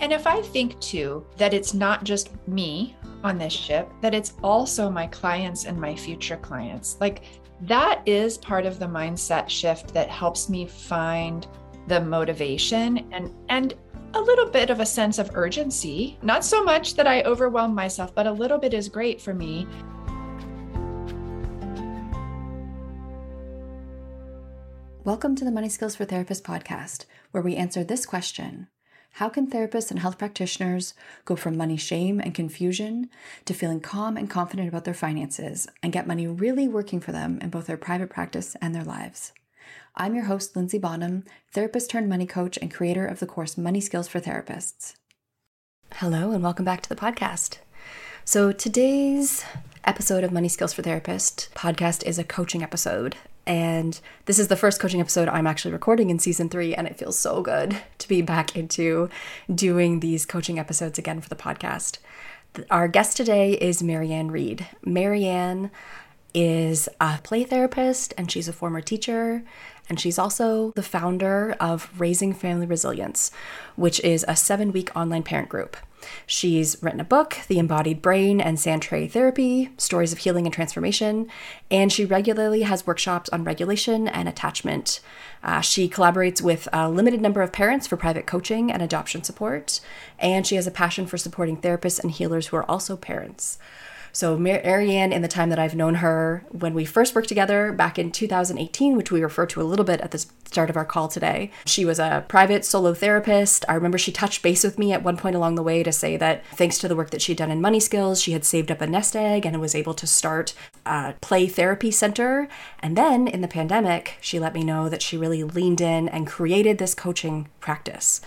And if I think too that it's not just me on this ship, that it's also my clients and my future clients, like that is part of the mindset shift that helps me find the motivation and and a little bit of a sense of urgency. Not so much that I overwhelm myself, but a little bit is great for me. Welcome to the Money Skills for Therapists podcast, where we answer this question How can therapists and health practitioners go from money shame and confusion to feeling calm and confident about their finances and get money really working for them in both their private practice and their lives? I'm your host, Lindsay Bonham, therapist turned money coach and creator of the course Money Skills for Therapists. Hello, and welcome back to the podcast. So, today's episode of Money Skills for Therapists podcast is a coaching episode. And this is the first coaching episode I'm actually recording in season three, and it feels so good to be back into doing these coaching episodes again for the podcast. Our guest today is Marianne Reed. Marianne is a play therapist and she's a former teacher and she's also the founder of Raising Family Resilience, which is a seven week online parent group. She's written a book, The Embodied Brain and Sand Tray Therapy Stories of Healing and Transformation, and she regularly has workshops on regulation and attachment. Uh, she collaborates with a limited number of parents for private coaching and adoption support, and she has a passion for supporting therapists and healers who are also parents. So Marianne, in the time that I've known her, when we first worked together back in 2018, which we refer to a little bit at the start of our call today, she was a private solo therapist. I remember she touched base with me at one point along the way to say that thanks to the work that she'd done in money skills, she had saved up a nest egg and was able to start a play therapy center. And then in the pandemic, she let me know that she really leaned in and created this coaching practice.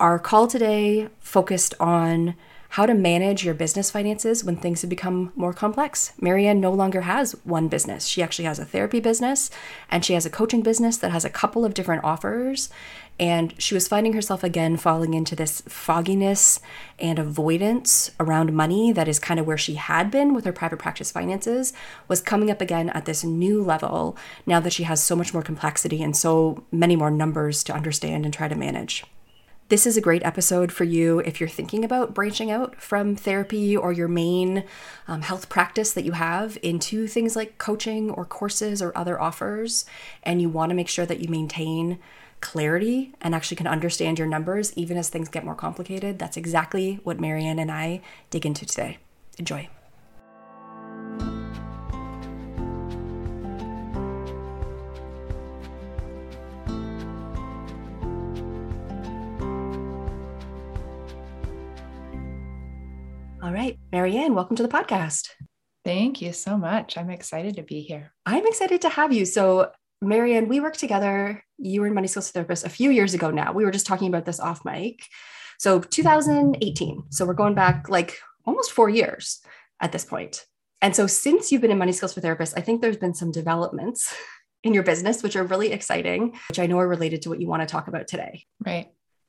Our call today focused on how to manage your business finances when things have become more complex. Marianne no longer has one business. She actually has a therapy business and she has a coaching business that has a couple of different offers. And she was finding herself again falling into this fogginess and avoidance around money that is kind of where she had been with her private practice finances, was coming up again at this new level now that she has so much more complexity and so many more numbers to understand and try to manage. This is a great episode for you if you're thinking about branching out from therapy or your main um, health practice that you have into things like coaching or courses or other offers, and you want to make sure that you maintain clarity and actually can understand your numbers even as things get more complicated. That's exactly what Marianne and I dig into today. Enjoy. Marianne, welcome to the podcast. Thank you so much. I'm excited to be here. I'm excited to have you. So, Marianne, we worked together. You were in Money Skills Therapist a few years ago now. We were just talking about this off mic. So, 2018. So, we're going back like almost four years at this point. And so, since you've been in Money Skills for Therapists, I think there's been some developments in your business, which are really exciting, which I know are related to what you want to talk about today. Right.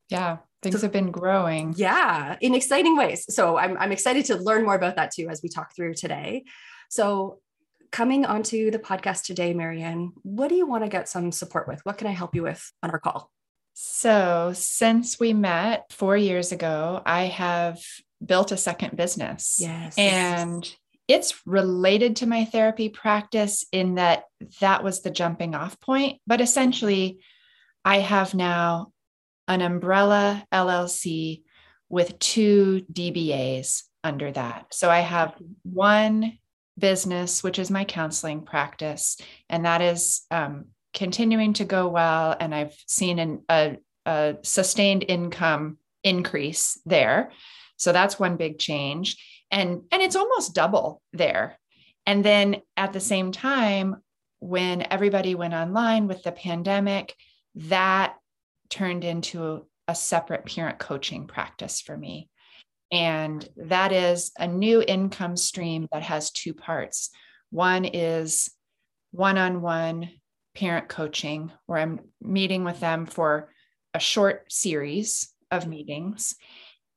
Yeah. Things have been growing. Yeah, in exciting ways. So I'm, I'm excited to learn more about that too as we talk through today. So, coming onto the podcast today, Marianne, what do you want to get some support with? What can I help you with on our call? So, since we met four years ago, I have built a second business. Yes. And it's related to my therapy practice in that that was the jumping off point. But essentially, I have now an umbrella LLC with two DBAs under that. So I have one business, which is my counseling practice, and that is um, continuing to go well. And I've seen an, a, a sustained income increase there. So that's one big change. And, and it's almost double there. And then at the same time, when everybody went online with the pandemic, that turned into a separate parent coaching practice for me. And that is a new income stream that has two parts. One is one on one parent coaching, where I'm meeting with them for a short series of meetings.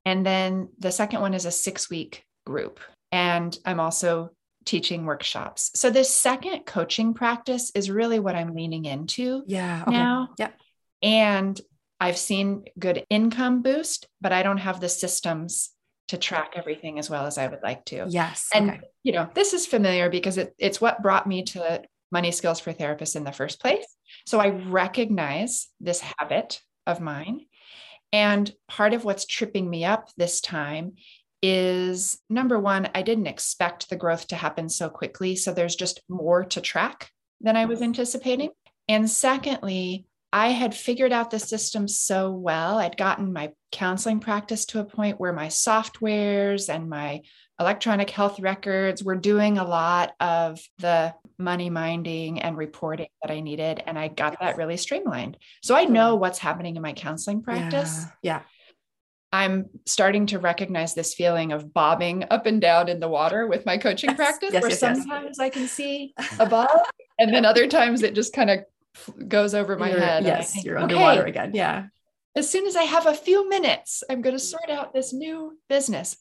And then the second one is a six week group. And I'm also teaching workshops. So this second coaching practice is really what I'm leaning into yeah, okay. now. Yep. And I've seen good income boost, but I don't have the systems to track everything as well as I would like to. Yes. And okay. you know, this is familiar because it, it's what brought me to money skills for therapists in the first place. So I recognize this habit of mine. And part of what's tripping me up this time is number one, I didn't expect the growth to happen so quickly. So there's just more to track than I was anticipating. And secondly, I had figured out the system so well. I'd gotten my counseling practice to a point where my softwares and my electronic health records were doing a lot of the money minding and reporting that I needed. And I got that really streamlined. So I know what's happening in my counseling practice. Yeah. yeah. I'm starting to recognize this feeling of bobbing up and down in the water with my coaching Yes, practice, yes, where yes, yes. sometimes I can see above, and then other times it just kind of goes over my You're- head. Yes, think, you're "Okay, underwater again. Yeah. as soon as I have a few minutes, I'm going to mm-hmm. sort out this new business.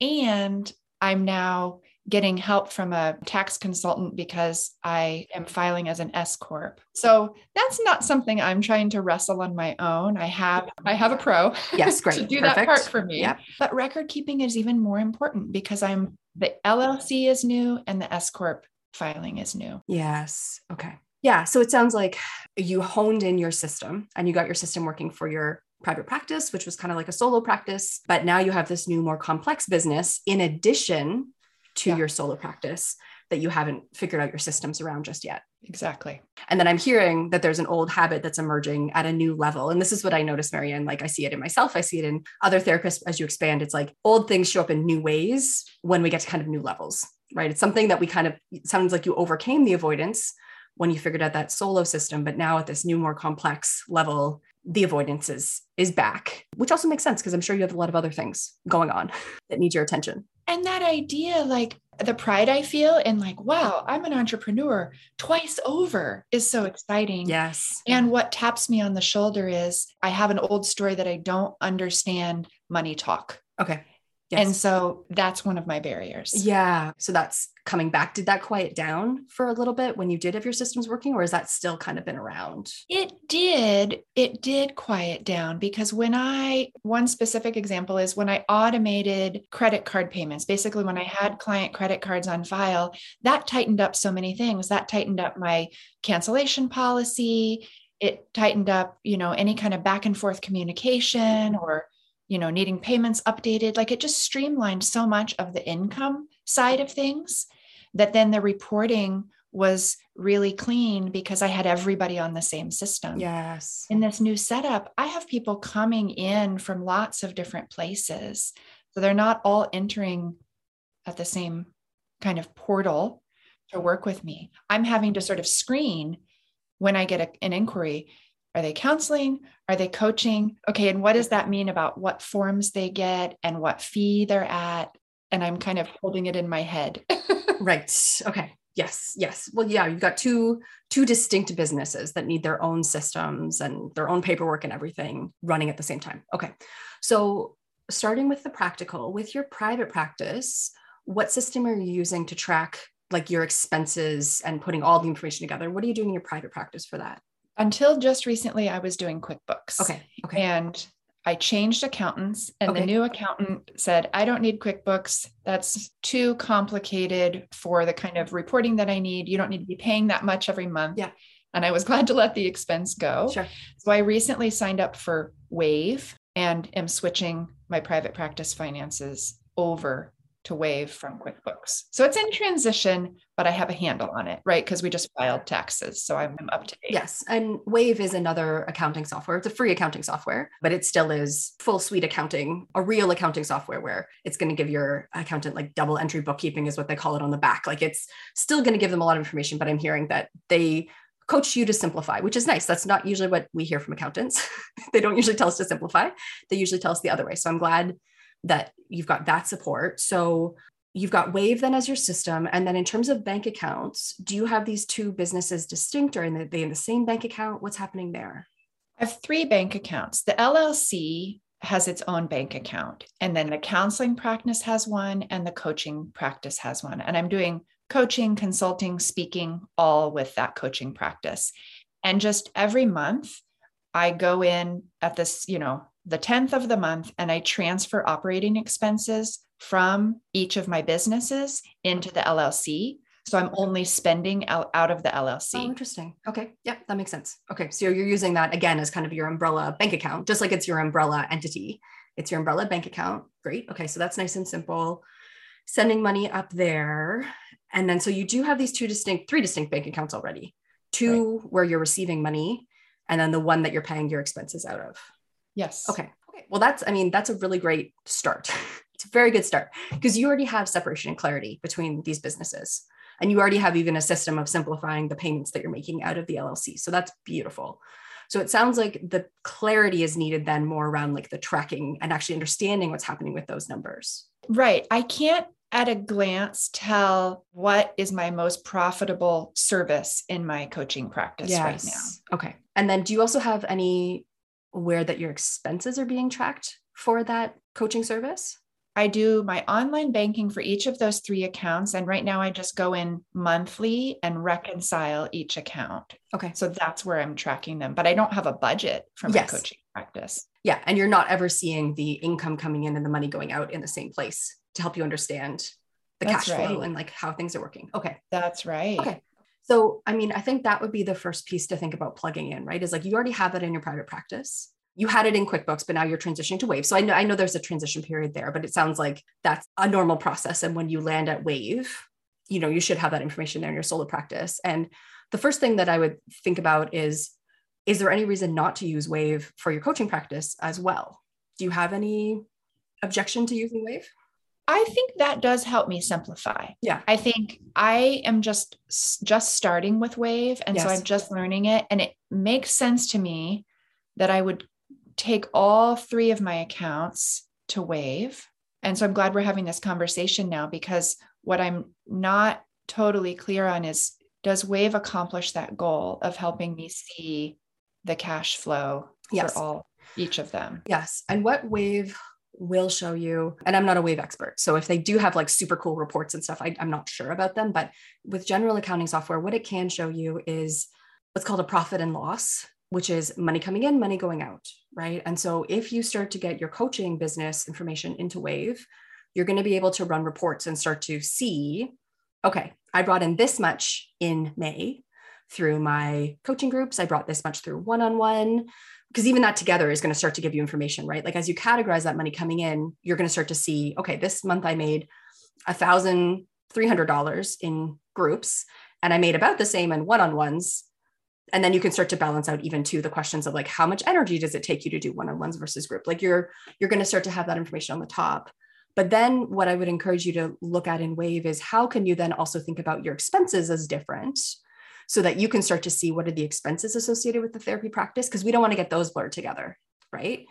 And I'm now getting help from a tax consultant because I am filing as an S corp. So that's not something I'm trying to wrestle on my own. I have I have a pro Yes, great. to do Perfect. that part for me. Yep. But record keeping is even more important because I'm the LLC is new and the S corp filing is new. Yes. Okay. Yeah. So it sounds like you honed in your system and you got your system working for your private practice, which was kind of like a solo practice. But now you have this new, more complex business in addition to Yeah. your solo practice that you haven't figured out your systems around just yet. Exactly. And then I'm hearing that there's an old habit that's emerging at a new level. And this is what I notice, Marianne. Like I see it in myself, I see it in other therapists as you expand. It's like old things show up in new ways when we get to kind of new levels, right? It's something that we kind of, it sounds like you overcame the avoidance when you figured out that solo system. But now at this new, more complex level, the avoidance is, is back, which also makes sense because I'm sure you have a lot of other things going on that need your attention. And that idea, like the pride I feel in like, wow, I'm an entrepreneur twice over is so exciting. Yes. And what taps me on the shoulder is I have an old story that I don't understand money talk. Okay. And so that's one of my barriers. Yeah. So that's coming back. Did that quiet down for a little bit when you did have your systems working, or has that still kind of been around? It did. It did quiet down because when I, one specific example is when I automated credit card payments, basically when I had client credit cards on file, that tightened up so many things. That tightened up my cancellation policy. It tightened up, you know, any kind of back and forth communication or, you know, needing payments updated. Like it just streamlined so much of the income side of things that then the reporting was really clean because I had everybody on the same system. Yes. In this new setup, I have people coming in from lots of different places. So they're not all entering at the same kind of portal to work with me. I'm having to sort of screen when I get a, an inquiry. Are they counseling? Are they coaching? Okay. And what does that mean about what forms they get and what fee they're at? And I'm kind of holding it in my head. Right. Okay. Yes. Yes. Well, yeah, you've got two two distinct businesses that need their own systems and their own paperwork and everything running at the same time. Okay. So, starting with the practical, with your private practice, what system are you using to track like your expenses and putting all the information together? What are you doing in your private practice for that? Until just recently, I was doing QuickBooks. Okay. Okay. And I changed accountants, and Okay. the new accountant said, I don't need QuickBooks. That's too complicated for the kind of reporting that I need. You don't need to be paying that much every month. Yeah. And I was glad to let the expense go. Sure. So I recently signed up for Wave and am switching my private practice finances over to Wave from QuickBooks. So it's in transition, but I have a handle on it, right? Because we just filed taxes. So I'm up to date. Yes. And Wave is another accounting software. It's a free accounting software, but it still is full suite accounting, a real accounting software where it's going to give your accountant like double entry bookkeeping, is what they call it on the back. Like it's still going to give them a lot of information, but I'm hearing that they coach you to simplify, which is nice. That's not usually what we hear from accountants. they don't usually tell us to simplify, they usually tell us the other way. So I'm glad that you've got that support. So you've got Wave then as your system. And then in terms of bank accounts, do you have these two businesses distinct or are they in the same bank account? What's happening there? I have three bank accounts. The LLC has its own bank account, and then the counseling practice has one, and the coaching practice has one. And I'm doing coaching, consulting, speaking, all with that coaching practice. And just every month, I go in at this, you know, the 10th of the month and I transfer operating expenses from each of my businesses into the LLC. So I'm only spending out, out of the LLC. Oh, interesting. Okay. Yep. That makes sense. Okay. So you're using that again as kind of your umbrella bank account, just like it's your umbrella entity. It's your umbrella bank account. Great. Okay. So that's nice and simple. Sending money up there. And then so you do have these two distinct, three distinct bank accounts already two right. where you're receiving money, and then the one that you're paying your expenses out of. Yes. Okay. Okay. Well, that's, I mean, that's a really great start. it's a very good start because you already have separation and clarity between these businesses. And you already have even a system of simplifying the payments that you're making out of the LLC. So that's beautiful. So it sounds like the clarity is needed then more around like the tracking and actually understanding what's happening with those numbers. Right. I can't at a glance tell what is my most profitable service in my coaching practice yes. right now. Okay. And then do you also have any where that your expenses are being tracked for that coaching service? I do my online banking for each of those three accounts. And right now I just go in monthly and reconcile each account. Okay. So that's where I'm tracking them, but I don't have a budget for my yes. coaching practice. Yeah. And you're not ever seeing the income coming in and the money going out in the same place to help you understand the that's cash flow right. and like how things are working. Okay. That's right. Okay. So, I mean, I think that would be the first piece to think about plugging in, right? Is like you already have that in your private practice you had it in QuickBooks, but now you're transitioning to Wave. So I know I know there's a transition period there, but it sounds like that's a normal process. And when you land at Wave, you know, you should have that information there in your solo practice. And the first thing that I would think about is is there any reason not to use Wave for your coaching practice as well? Do you have any objection to using Wave? I think that does help me simplify. Yeah. I think I am just just starting with Wave and yes. so I'm just learning it and it makes sense to me that I would take all three of my accounts to Wave. And so I'm glad we're having this conversation now because what I'm not totally clear on is does Wave accomplish that goal of helping me see the cash flow yes. for all each of them? Yes. And what Wave will show you, and I'm not a Wave expert. So if they do have like super cool reports and stuff, I, I'm not sure about them. But with general accounting software, what it can show you is what's called a profit and loss which is money coming in, money going out, right? And so if you start to get your coaching business information into Wave, you're going to be able to run reports and start to see, okay, I brought in this much in May through my coaching groups. I brought this much through one on one. Because even that together is going to start to give you information, right? Like as you categorize that money coming in, you're going to start to see, okay, this month I made a thousand three hundred dollars in groups, and I made about the same in one on ones and then you can start to balance out even to the questions of like how much energy does it take you to do one-on-ones versus group? Like you're you're going to start to have that information on the top. But then what i would encourage you to look at in wave is how can you then also think about your expenses as different so that you can start to see what are the expenses associated with the therapy practice because we don't want to get those blurred together right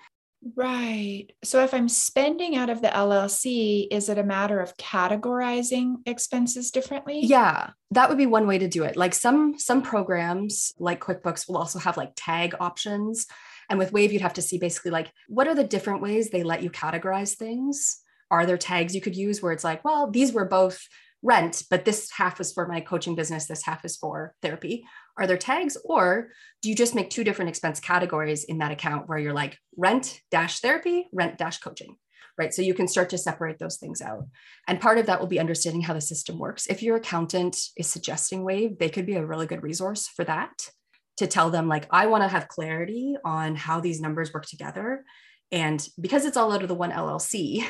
Right. So if I'm spending out of the LLC, is it a matter of categorizing expenses differently? Yeah, that would be one way to do it. Like some some programs like QuickBooks will also have like tag options. And with Wave, you'd have to see basically like what are the different ways they let you categorize things? Are there tags you could use where it's like, well, these were both rent, but this half is for my coaching business, this half is for therapy? Are there tags or do you just make two different expense categories in that account where you're like rent dash therapy, rent dash coaching? Right. So you can start to separate those things out. And part of that will be understanding how the system works. If your accountant is suggesting Wave, they could be a really good resource for that to tell them, like, I want to have clarity on how these numbers work together. And because it's all out of the one LLC,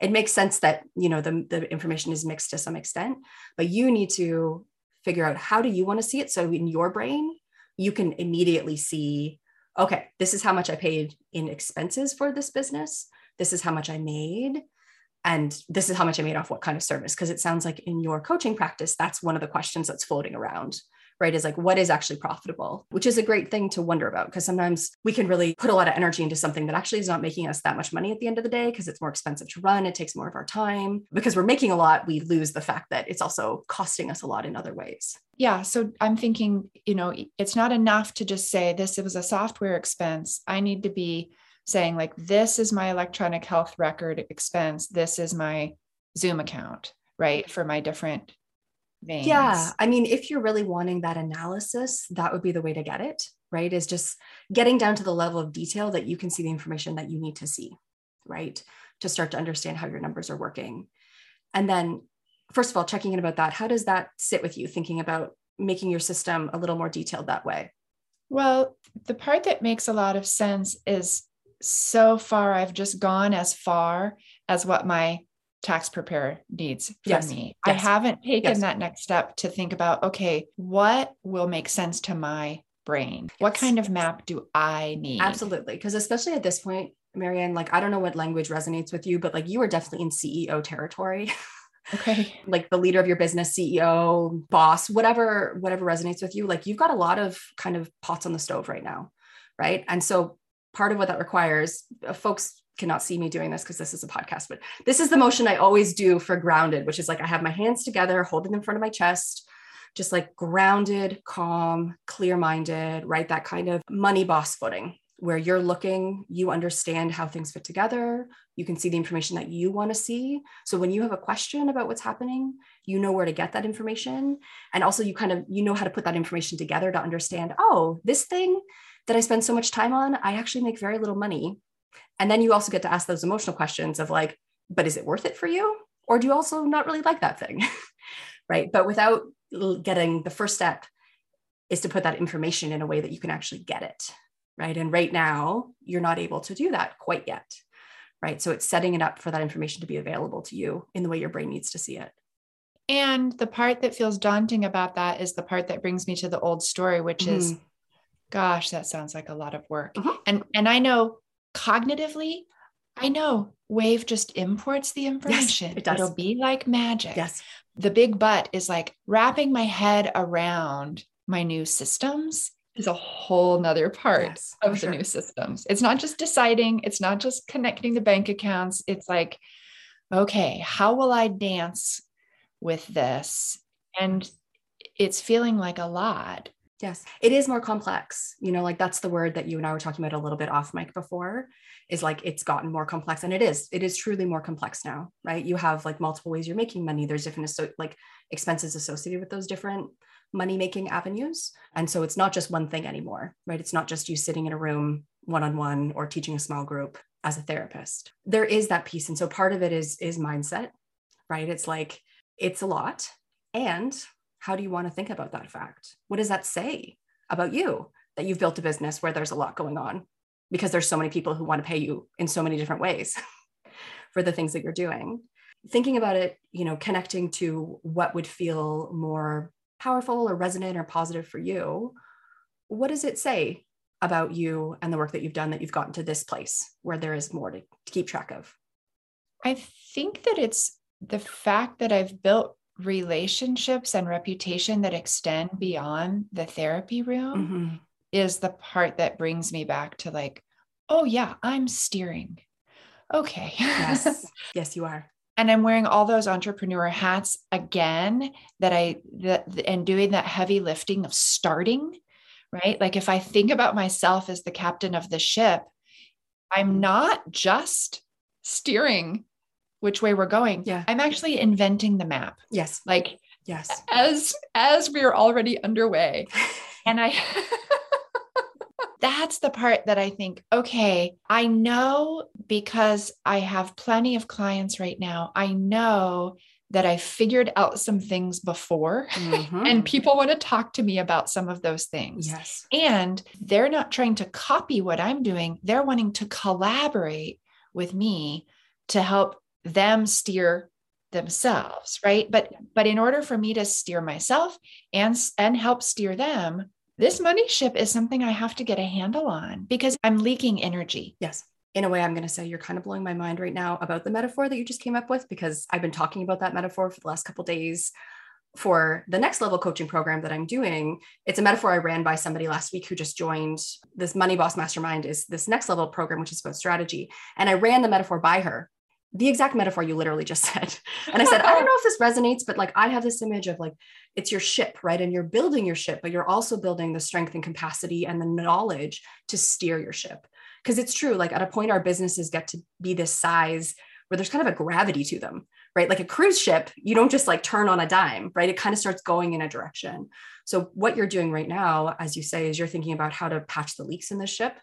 it makes sense that you know the, the information is mixed to some extent but you need to figure out how do you want to see it? So in your brain you can immediately see okay this is how much i paid in expenses for this business. This is how much i made. And this is how much i made off what kind of service. Because it sounds like in your coaching practice that's one of the questions that's floating around right? Is like what is actually profitable, which is a great thing to wonder about because sometimes we can really put a lot of energy into something that actually is not making us that much money at the end of the day because it's more expensive to run. It takes more of our time. Because we're making a lot, we lose the fact that it's also costing us a lot in other ways. Yeah. So I'm thinking, you know, it's not enough to just say this was a software expense. I need to be saying, like, this is my electronic health record expense. This is my Zoom account, right? For my different veins. Yeah. I mean, if you're really wanting that analysis, that would be the way to get it. right? Is just getting down to the level of detail that you can see the information that you need to see, right? To start to understand how your numbers are working. And then, first of all, checking in about that, how does that sit with you, thinking about making your system a little more detailed that way? Well, the part that makes a lot of sense is so far I've just gone as far as what my tax preparer needs from yes. me. Yes. I haven't taken yes. that next step to think about okay, what will make sense to my brain? What kind of map do I need? Absolutely. Because especially at this point, Marianne, like I don't know what language resonates with you, but like you are definitely in CEO territory. Okay. like the leader of your business, CEO, boss, whatever, whatever resonates with you. Like you've got a lot of kind of pots on the stove right now. Right. And so part of what that requires, uh, folks cannot see me doing this because this is a podcast, but this is the motion I always do for grounded, which is like I have my hands together, holding them in front of my chest, just like grounded, calm, clear minded, right? That kind of money boss footing where you're looking, you understand how things fit together, you can see the information that you want to see. So when you have a question about what's happening, you know where to get that information. And also you kind of you know how to put that information together to understand, oh, this thing that I spend so much time on, I actually make very little money. And then you also get to ask those emotional questions of like, but is it worth it for you? Or do you also not really like that thing? right. But without getting the first step is to put that information in a way that you can actually get it. Right. And right now, you're not able to do that quite yet. Right. So it's setting it up for that information to be available to you in the way your brain needs to see it. And the part that feels daunting about that is the part that brings me to the old story, which mm-hmm. is, gosh, that sounds like a lot of work. Mm-hmm. And and I know cognitively, I know Wave just imports the information. Yes, it does. It'll be like magic. Yes. The big but is like wrapping my head around my new systems is a whole nother part yes, of the sure. new systems. It's not just deciding, it's not just connecting the bank accounts. It's like, okay, how will I dance with this? And it's feeling like a lot. Yes, it is more complex. You know, like that's the word that you and I were talking about a little bit off mic before is like it's gotten more complex and it is. It is truly more complex now, right? You have like multiple ways you're making money. There's different like expenses associated with those different money making avenues. And so it's not just one thing anymore, right? It's not just you sitting in a room one on one or teaching a small group as a therapist. There is that piece and so part of it is is mindset, right? It's like it's a lot and how do you want to think about that fact? What does that say about you that you've built a business where there's a lot going on? Because there's so many people who want to pay you in so many different ways for the things that you're doing. Thinking about it, you know, connecting to what would feel more powerful or resonant or positive for you. What does it say about you and the work that you've done that you've gotten to this place where there is more to, to keep track of? I think that it's the fact that I've built relationships and reputation that extend beyond the therapy room mm-hmm. is the part that brings me back to like, oh, yeah, I'm steering. Okay. yes. Yes, you are. And I'm wearing all those entrepreneur hats again that I, that, and doing that heavy lifting of starting, right? Like if I think about myself as the captain of the ship, I'm not just steering which way we're going. Yeah. I'm actually inventing the map. Yes. Like yes. As as we're already underway. and I that's the part that I think, okay, I know because I have plenty of clients right now. I know that I figured out some things before mm-hmm. and people want to talk to me about some of those things. Yes. And they're not trying to copy what I'm doing. They're wanting to collaborate with me to help them steer themselves right? But but in order for me to steer myself and and help steer them this money ship is something i have to get a handle on because i'm leaking energy. Yes. In a way i'm going to say you're kind of blowing my mind right now about the metaphor that you just came up with because i've been talking about that metaphor for the last couple days for the next level coaching program that I'm doing, it's a metaphor I ran by somebody last week who just joined this Money Boss Mastermind is this next level program, which is about strategy. And I ran the metaphor by her the exact metaphor you literally just said. And I said, I don't know if this resonates, but like I have this image of like it's your ship, right? And you're building your ship, but you're also building the strength and capacity and the knowledge to steer your ship. Because it's true, like at a point, our businesses get to be this size where there's kind of a gravity to them, right? Like a cruise ship, you don't just like turn on a dime, right? It kind of starts going in a direction. So, what you're doing right now, as you say, is you're thinking about how to patch the leaks in the ship,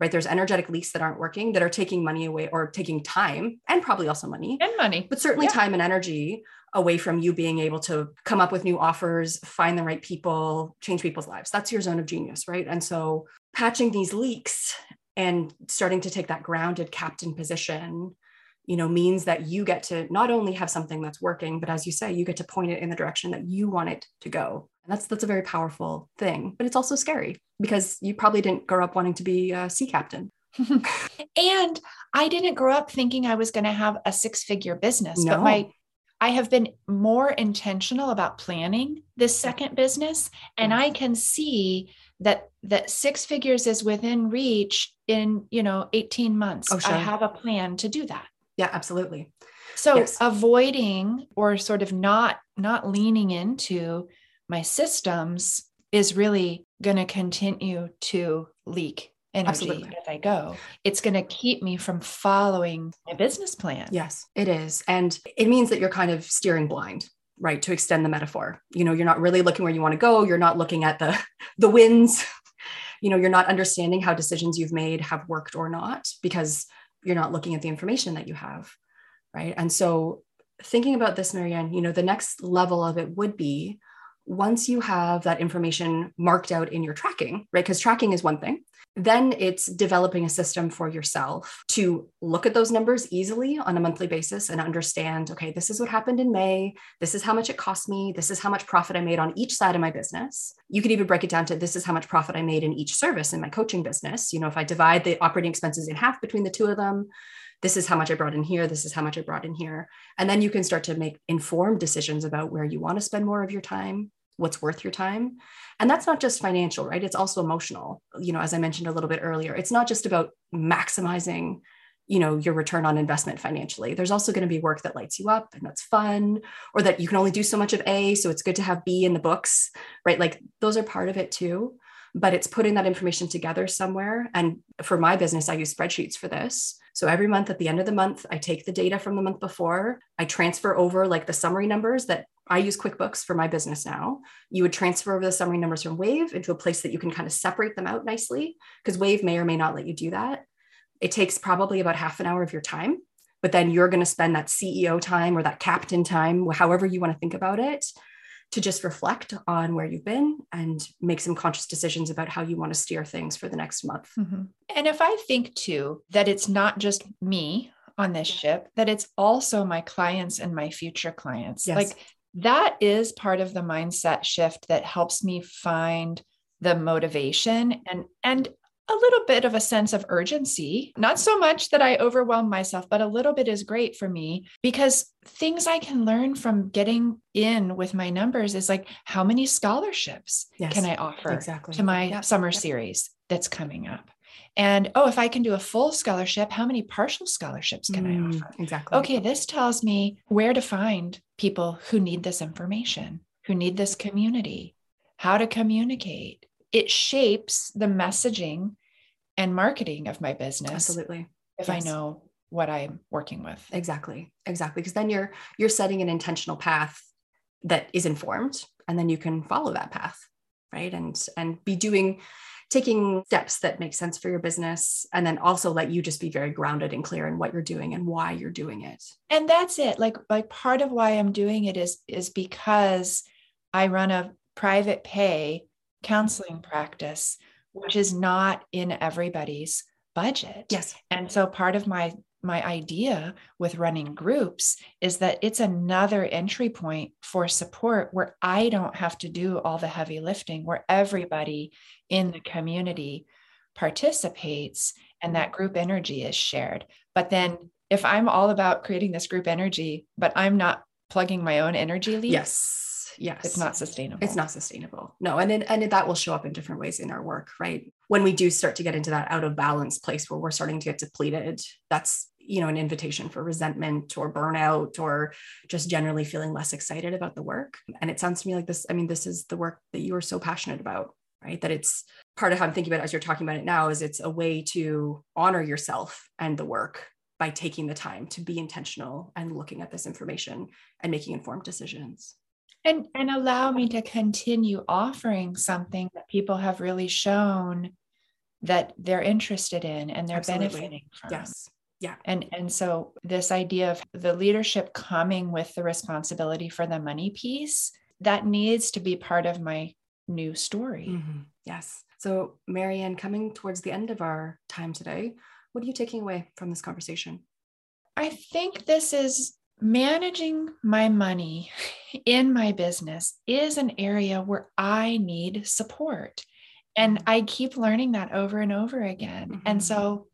right? There's energetic leaks that aren't working that are taking money away or taking time and probably also money and money, but certainly yeah. time and energy away from you being able to come up with new offers, find the right people, change people's lives. That's your zone of genius, right? And so patching these leaks and starting to take that grounded captain position you know means that you get to not only have something that's working but as you say you get to point it in the direction that you want it to go that's that's a very powerful thing but it's also scary because you probably didn't grow up wanting to be a sea captain and i didn't grow up thinking i was going to have a six figure business no. but my I have been more intentional about planning this second business and I can see that that six figures is within reach in, you know, 18 months. Oh, sure. I have a plan to do that. Yeah, absolutely. So Yes. avoiding or sort of not not leaning into my systems is really going to continue to leak energy Absolutely. as I go. It's going to keep me from following my business plan. Yes, it is. And it means that you're kind of steering blind, right? To extend the metaphor. You know, you're not really looking where you want to go. You're not looking at the the wins. You know, you're not understanding how decisions you've made have worked or not because you're not looking at the information that you have. Right. And so thinking about this, Marianne, you know, the next level of it would be once you have that information marked out in your tracking, right? Because tracking is one thing. Then it's developing a system for yourself to look at those numbers easily on a monthly basis and understand okay, this is what happened in May. This is how much it cost me. This is how much profit I made on each side of my business. You could even break it down to this is how much profit I made in each service in my coaching business. You know, if I divide the operating expenses in half between the two of them, this is how much I brought in here. This is how much I brought in here. And then you can start to make informed decisions about where you want to spend more of your time, what's worth your time. And that's not just financial, right? It's also emotional. You know, as I mentioned a little bit earlier, it's not just about maximizing you know your return on investment financially there's also going to be work that lights you up and that's fun or that you can only do so much of a so it's good to have b in the books right like those are part of it too but it's putting that information together somewhere and for my business i use spreadsheets for this so every month at the end of the month i take the data from the month before i transfer over like the summary numbers that I use QuickBooks for my business now. You would transfer over the summary numbers from Wave into a place that you can kind of separate them out nicely because Wave may or may not let you do that. It takes probably about half an hour of your time, but then you're going to spend that CEO time or that captain time, however you want to think about it, to just reflect on where you've been and make some conscious decisions about how you want to steer things for the next month. Mhm. And if I think too that it's not just me on this ship, that it's also my clients and my future clients. Yes. Like that is part of the mindset shift that helps me find the motivation and and a little bit of a sense of urgency. Not so much that I overwhelm myself, but a little bit is great for me because things I can learn from getting in with my numbers is like how many scholarships Yes, can I offer exactly. to my Yep, summer yep. series that's coming up? And oh, if I can do a full scholarship, how many partial scholarships can I Mm, offer? Exactly. Okay, this tells me where to find people who need this information, who need this community, how to communicate. It shapes the messaging and marketing of my business Absolutely. if I know what I'm working with. Exactly. Exactly. Because then you're you're setting an intentional path that is informed and then you can follow that path. Right. And and be doing taking steps that make sense for your business and then also let you just be very grounded and clear in what you're doing and why you're doing it. and that's it like like part of why i'm doing it is is because i run a private pay counseling practice which is not in everybody's budget Yes. and so part of my my idea with running groups is that it's another entry point for support where i don't have to do all the heavy lifting where everybody in the community participates and that group energy is shared but then if i'm all about creating this group energy but i'm not plugging my own energy leaks Yes. Yes. it's not sustainable. It's not sustainable. No and it, and that will show up in different ways in our work right? When we do start to get into that out of balance place where we're starting to get depleted that's you know an invitation for resentment or burnout or just generally feeling less excited about the work. And it sounds to me like this i mean this is the work that you are so passionate about right? That it's part of how i'm thinking about it as you're talking about it now is it's a way to honor yourself and the work by taking the time to be intentional and looking at this information and making informed decisions and and allow me to continue offering something that people have really shown that they're interested in and they're Absolutely. benefiting from. Yes. Yeah. And and so this idea of the leadership coming with the responsibility for the money piece that needs to be part of my new story. Mm-hmm. yes. So marianne coming towards the end of our time today what are you taking away from this conversation? I think this is managing my money in my business is an area where I need support. And I keep learning that over and over again. Mm-hmm. And so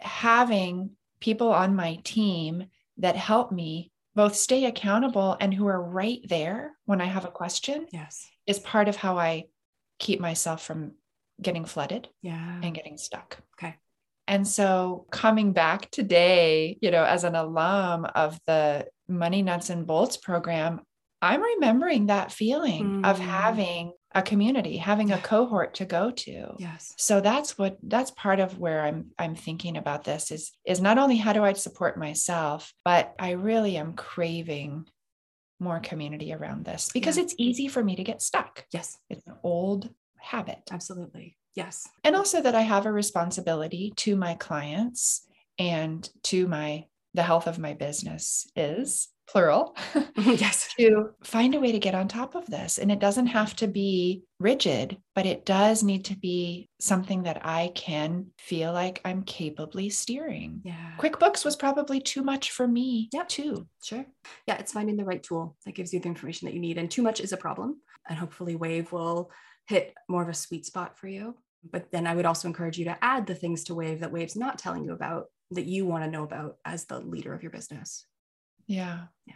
having people on my team that help me both stay accountable and who are right there when I have a question yes is part of how I keep myself from getting flooded yeah and getting stuck. Okay. And so coming back today, you know, as an alum of the Money Nuts and Bolts program, I'm remembering that feeling mm. of having a community, having a cohort to go to. Yes. So that's what that's part of where I'm I'm thinking about this is is not only how do I support myself, but I really am craving more community around this because yeah. it's easy for me to get stuck. Yes. It's an old habit. Absolutely. Yes. And also that I have a responsibility to my clients and to my the health of my business is plural yes. to find a way to get on top of this. And it doesn't have to be rigid but it does need to be something that i can feel like i'm capably steering. Yeah. Quickbooks was probably too much for me yeah. too. Sure. Yeah it's finding the right tool that gives you the information that you need and too much is a problem. And hopefully wave will hit more of a sweet spot for you but then I would also encourage you to add the things to Wave that Wave's not telling you about that you want to know about as the leader of your business. Yeah. Yeah.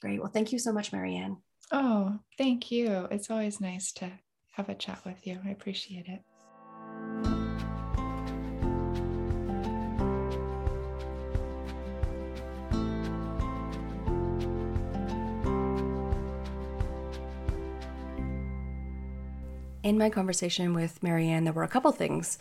Great. Well, thank you so much, Marianne. Oh, thank you. It's always nice to have a chat with you. I appreciate it. In my conversation with Marianne, there were a couple things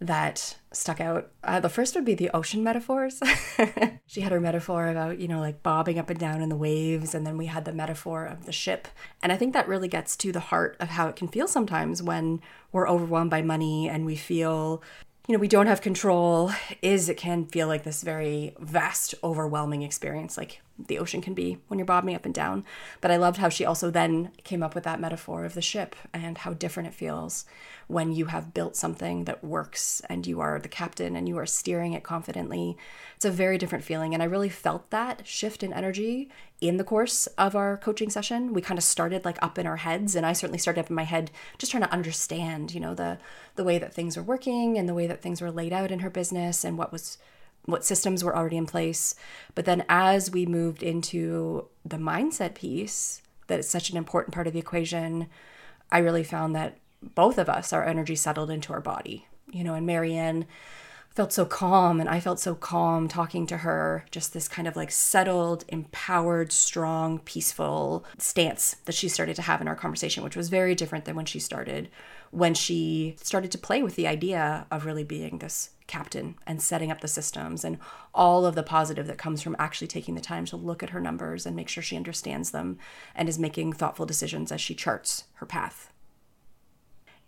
that stuck out. Uh, the first would be the ocean metaphors. she had her metaphor about, you know, like bobbing up and down in the waves. And then we had the metaphor of the ship. And I think that really gets to the heart of how it can feel sometimes when we're overwhelmed by money and we feel you know we don't have control is it can feel like this very vast overwhelming experience like the ocean can be when you're bobbing up and down but i loved how she also then came up with that metaphor of the ship and how different it feels when you have built something that works and you are the captain and you are steering it confidently. It's a very different feeling. And I really felt that shift in energy in the course of our coaching session. We kind of started like up in our heads, and I certainly started up in my head just trying to understand, you know, the the way that things were working and the way that things were laid out in her business and what was what systems were already in place. But then as we moved into the mindset piece, that is such an important part of the equation, I really found that both of us, our energy settled into our body. You know, and Marianne felt so calm and I felt so calm talking to her, just this kind of like settled, empowered, strong, peaceful stance that she started to have in our conversation, which was very different than when she started, when she started to play with the idea of really being this captain and setting up the systems and all of the positive that comes from actually taking the time to look at her numbers and make sure she understands them and is making thoughtful decisions as she charts her path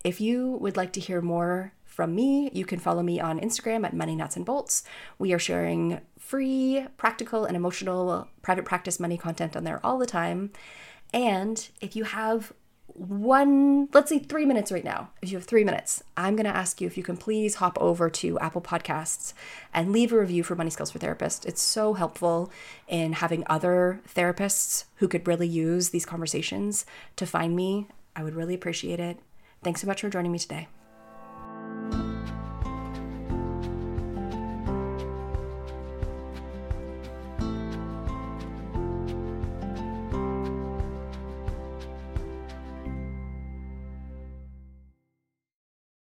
if you would like to hear more from me, you can follow me on Instagram at Money Nuts and Bolts. We are sharing free, practical, and emotional private practice money content on there all the time. And if you have one, let's say three minutes right now, if you have three minutes, I'm going to ask you if you can please hop over to Apple Podcasts and leave a review for Money Skills for Therapists. It's so helpful in having other therapists who could really use these conversations to find me. I would really appreciate it. Thanks so much for joining me today.